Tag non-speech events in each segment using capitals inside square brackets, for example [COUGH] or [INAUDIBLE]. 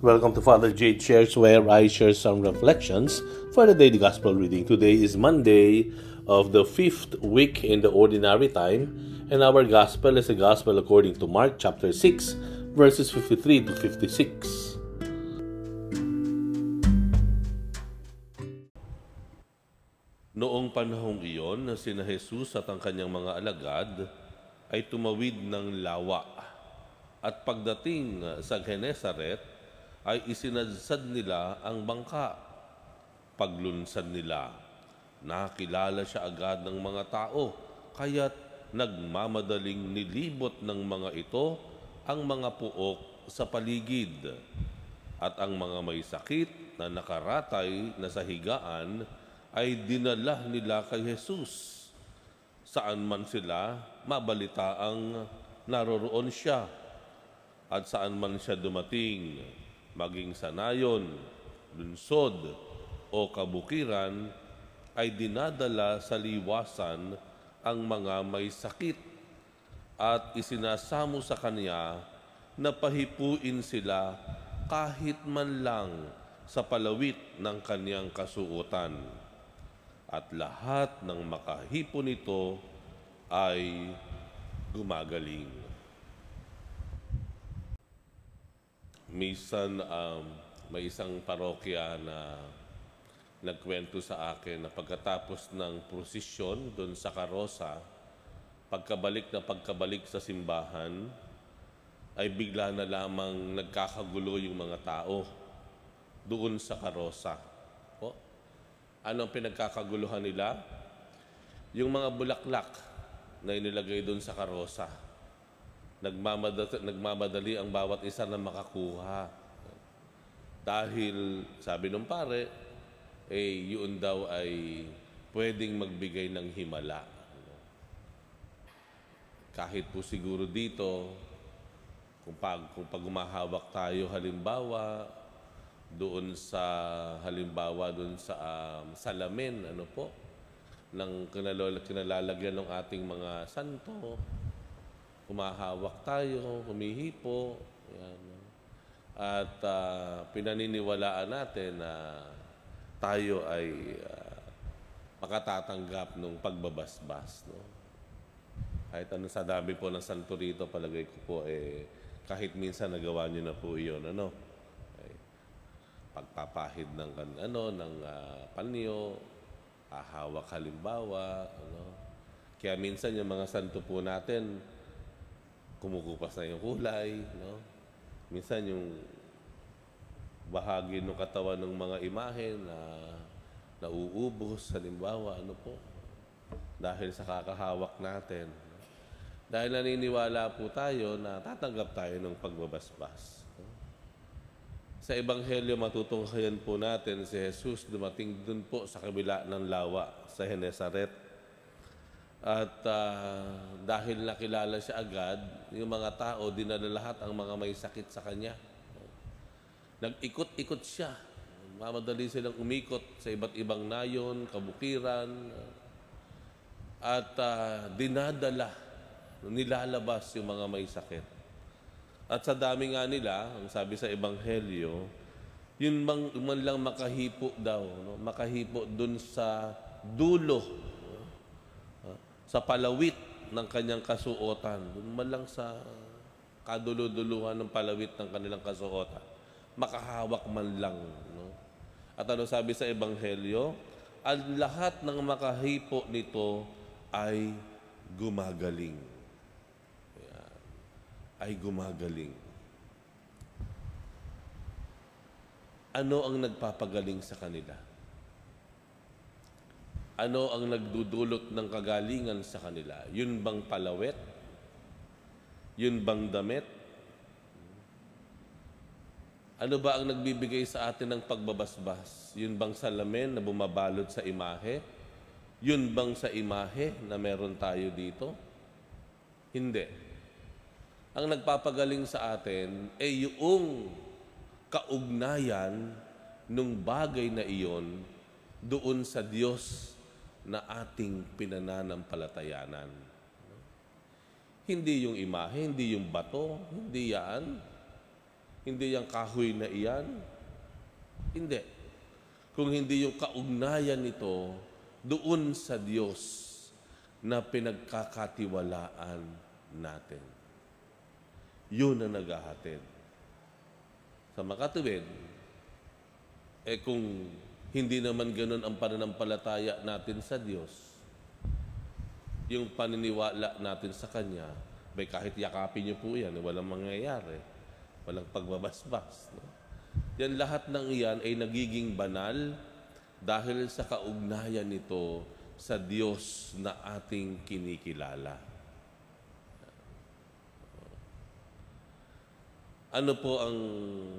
Welcome to Father Jade Shares, where I share some reflections for the daily gospel reading. Today is Monday of the fifth week in the ordinary time, and our gospel is the gospel according to Mark chapter 6, verses 53 to 56. Noong panahong iyon, sina Jesus at ang kanyang mga alagad ay tumawid ng lawa. At pagdating sa Genesaret, ay isinadsad nila ang bangka. Paglunsad nila, nakilala siya agad ng mga tao, kaya't nagmamadaling nilibot ng mga ito ang mga puok sa paligid. At ang mga may sakit na nakaratay na sa higaan ay dinala nila kay Jesus. Saan man sila, mabalita ang naroroon siya. At saan man siya dumating, maging sanayon, lunsod, o kabukiran, ay dinadala sa liwasan ang mga may sakit at isinasamo sa kanya na pahipuin sila kahit man lang sa palawit ng kanyang kasuotan. At lahat ng makahipo nito ay gumagaling. Minsan um, may isang parokya na nagkwento sa akin na pagkatapos ng prosesyon doon sa karosa, pagkabalik na pagkabalik sa simbahan, ay bigla na lamang nagkakagulo yung mga tao doon sa karosa. O, anong pinagkakaguluhan nila? Yung mga bulaklak na inilagay doon sa karosa nagmamadali, nagmamadali ang bawat isa na makakuha. Dahil, sabi ng pare, eh, yun daw ay pwedeng magbigay ng himala. Kahit po siguro dito, kung pag, kung pag umahawak tayo halimbawa, doon sa halimbawa doon sa um, salamin, ano po, ng kinalalagyan ng ating mga santo, humahawak tayo, humihipo, yan. at uh, pinaniniwalaan natin na tayo ay uh, makatatanggap ng pagbabasbas. No? Kahit ano sa dami po ng santo rito, palagay ko po, eh, kahit minsan nagawa nyo na po iyon, ano? Eh, pagpapahid ng, ano, ng uh, panyo, ahawak halimbawa, ano? Kaya minsan yung mga santo po natin, kumukupas na yung kulay, no? Minsan yung bahagi ng katawan ng mga imahe na nauubos, halimbawa, ano po, dahil sa kakahawak natin. Dahil naniniwala po tayo na tatanggap tayo ng pagbabasbas. Sa Ebanghelyo, matutunghayan po natin si Jesus dumating dun po sa kabila ng lawa sa Genesaret at uh, dahil nakilala siya agad, yung mga tao, dinala lahat ang mga may sakit sa kanya. Nag-ikot-ikot siya. Mamadali silang umikot sa iba't ibang nayon, kabukiran, at uh, dinadala, nilalabas yung mga may sakit. At sa dami nga nila, ang sabi sa Ebanghelyo, yun man, man lang makahipo daw, no? makahipo dun sa dulo sa palawit ng kanyang kasuotan. Doon man lang sa kaduluduluhan ng palawit ng kanilang kasuotan. Makahawak man lang. No? At ano sabi sa Ebanghelyo? Ang lahat ng makahipo nito ay gumagaling. Ayan. Ay gumagaling. Ano ang nagpapagaling sa kanila? Ano ang nagdudulot ng kagalingan sa kanila? Yun bang palawet? Yun bang damit? Ano ba ang nagbibigay sa atin ng pagbabasbas? Yun bang salamin na bumabalot sa imahe? Yun bang sa imahe na meron tayo dito? Hindi. Ang nagpapagaling sa atin ay yung kaugnayan nung bagay na iyon doon sa Diyos na ating pinananampalatayanan. Hindi yung imahe, hindi yung bato, hindi yan. Hindi yung kahoy na iyan. Hindi. Kung hindi yung kaugnayan nito doon sa Diyos na pinagkakatiwalaan natin. Yun ang naghahatid. Sa makatuwid, eh kung hindi naman ganun ang pananampalataya natin sa Diyos, yung paniniwala natin sa Kanya, bay kahit yakapin niyo po yan, walang mangyayari. Walang pagbabasbas. No? Yan lahat ng iyan ay nagiging banal dahil sa kaugnayan nito sa Diyos na ating kinikilala. Ano po ang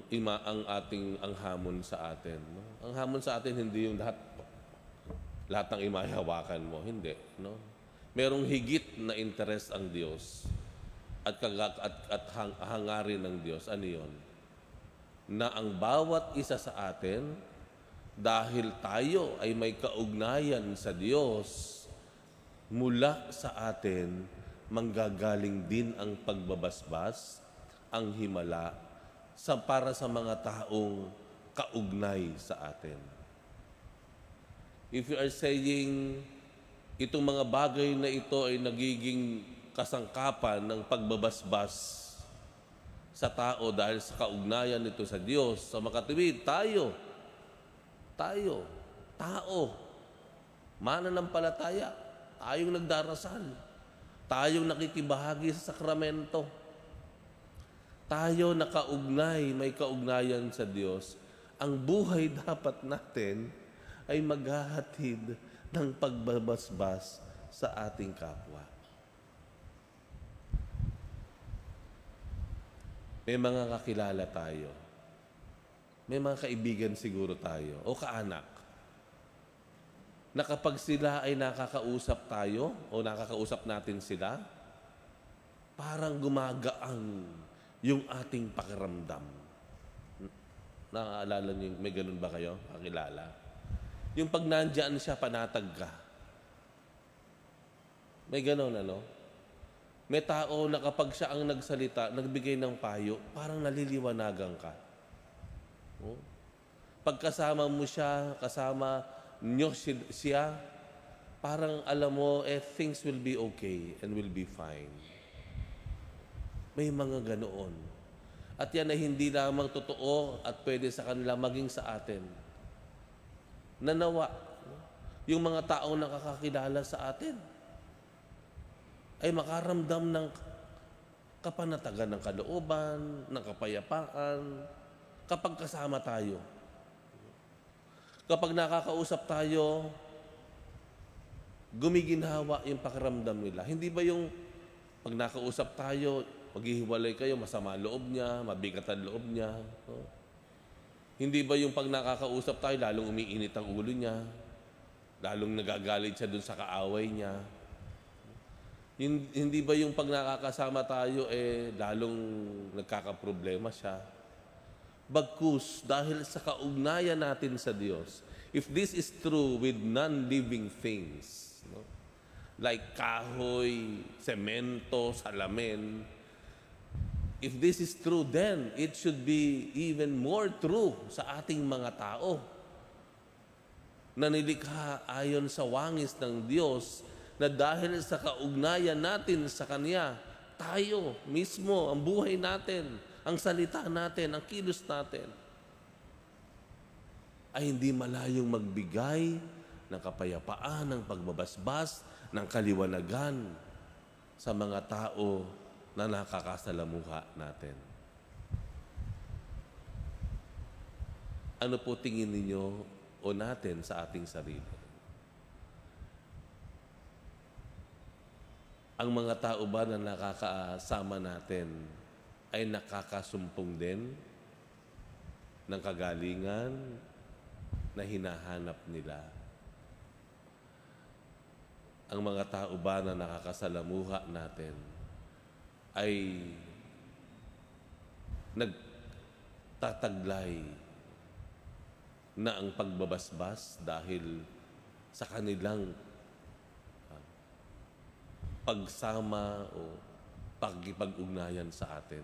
ima ang ating ang hamon sa atin? No? Ang hamon sa atin hindi yung lahat lahat ng imahawakan mo, hindi, no? Merong higit na interest ang Diyos at kagak at, at hang, hangarin ng Diyos. Ano 'yon? Na ang bawat isa sa atin dahil tayo ay may kaugnayan sa Diyos, mula sa atin manggagaling din ang pagbabasbas, ang himala, sa para sa mga taong kaugnay sa atin. If you are saying, itong mga bagay na ito ay nagiging kasangkapan ng pagbabasbas sa tao dahil sa kaugnayan nito sa Diyos, sa makatuwid, tayo, tayo, tao, mananampalataya, tayong nagdarasal, tayong nakikibahagi sa sakramento, tayo nakaugnay, may kaugnayan sa Diyos, ang buhay [LAUGHS] dapat natin ay maghahatid ng pagbabasbas sa ating kapwa. May mga kakilala tayo. May mga kaibigan siguro tayo o kaanak na kapag sila ay nakakausap tayo o nakakausap natin sila, parang gumagaang yung ating pakiramdam. Nakaalala niyo, may ganun ba kayo? Kakilala? Yung pag nandyan siya, panatag ka. May ganun, ano? May tao na kapag siya ang nagsalita, nagbigay ng payo, parang naliliwanagan ka. Oh? Pagkasama mo siya, kasama nyo siya, parang alam mo, eh, things will be okay and will be fine. May mga ganoon. At yan ay hindi lamang totoo at pwede sa kanila maging sa atin. Nanawa, yung mga taong nakakakilala sa atin ay makaramdam ng kapanatagan ng kalooban, ng kapayapaan, kapag kasama tayo. Kapag nakakausap tayo, gumiginhawa yung pakiramdam nila. Hindi ba yung pag nakausap tayo, maghihiwalay kayo, masama loob niya, mabigat ang loob niya. No? Hindi ba yung pag nakakausap tayo, lalong umiinit ang ulo niya, lalong nagagalit siya dun sa kaaway niya, hindi ba yung pag nakakasama tayo, eh, lalong nagkakaproblema siya? Bagkus, dahil sa kaugnayan natin sa Diyos, if this is true with non-living things, no? like kahoy, semento, salamin, if this is true, then it should be even more true sa ating mga tao. Na nilikha ayon sa wangis ng Diyos na dahil sa kaugnayan natin sa Kanya, tayo mismo, ang buhay natin, ang salita natin, ang kilos natin, ay hindi malayong magbigay ng kapayapaan, ng pagbabasbas, ng kaliwanagan sa mga tao na nakakasalamuha natin. Ano po tingin ninyo o natin sa ating sarili? ang mga tao ba na nakakasama natin ay nakakasumpong din ng kagalingan na hinahanap nila? Ang mga tao ba na nakakasalamuha natin ay nagtataglay na ang pagbabasbas dahil sa kanilang pagsama o pagkipag-ugnayan sa atin.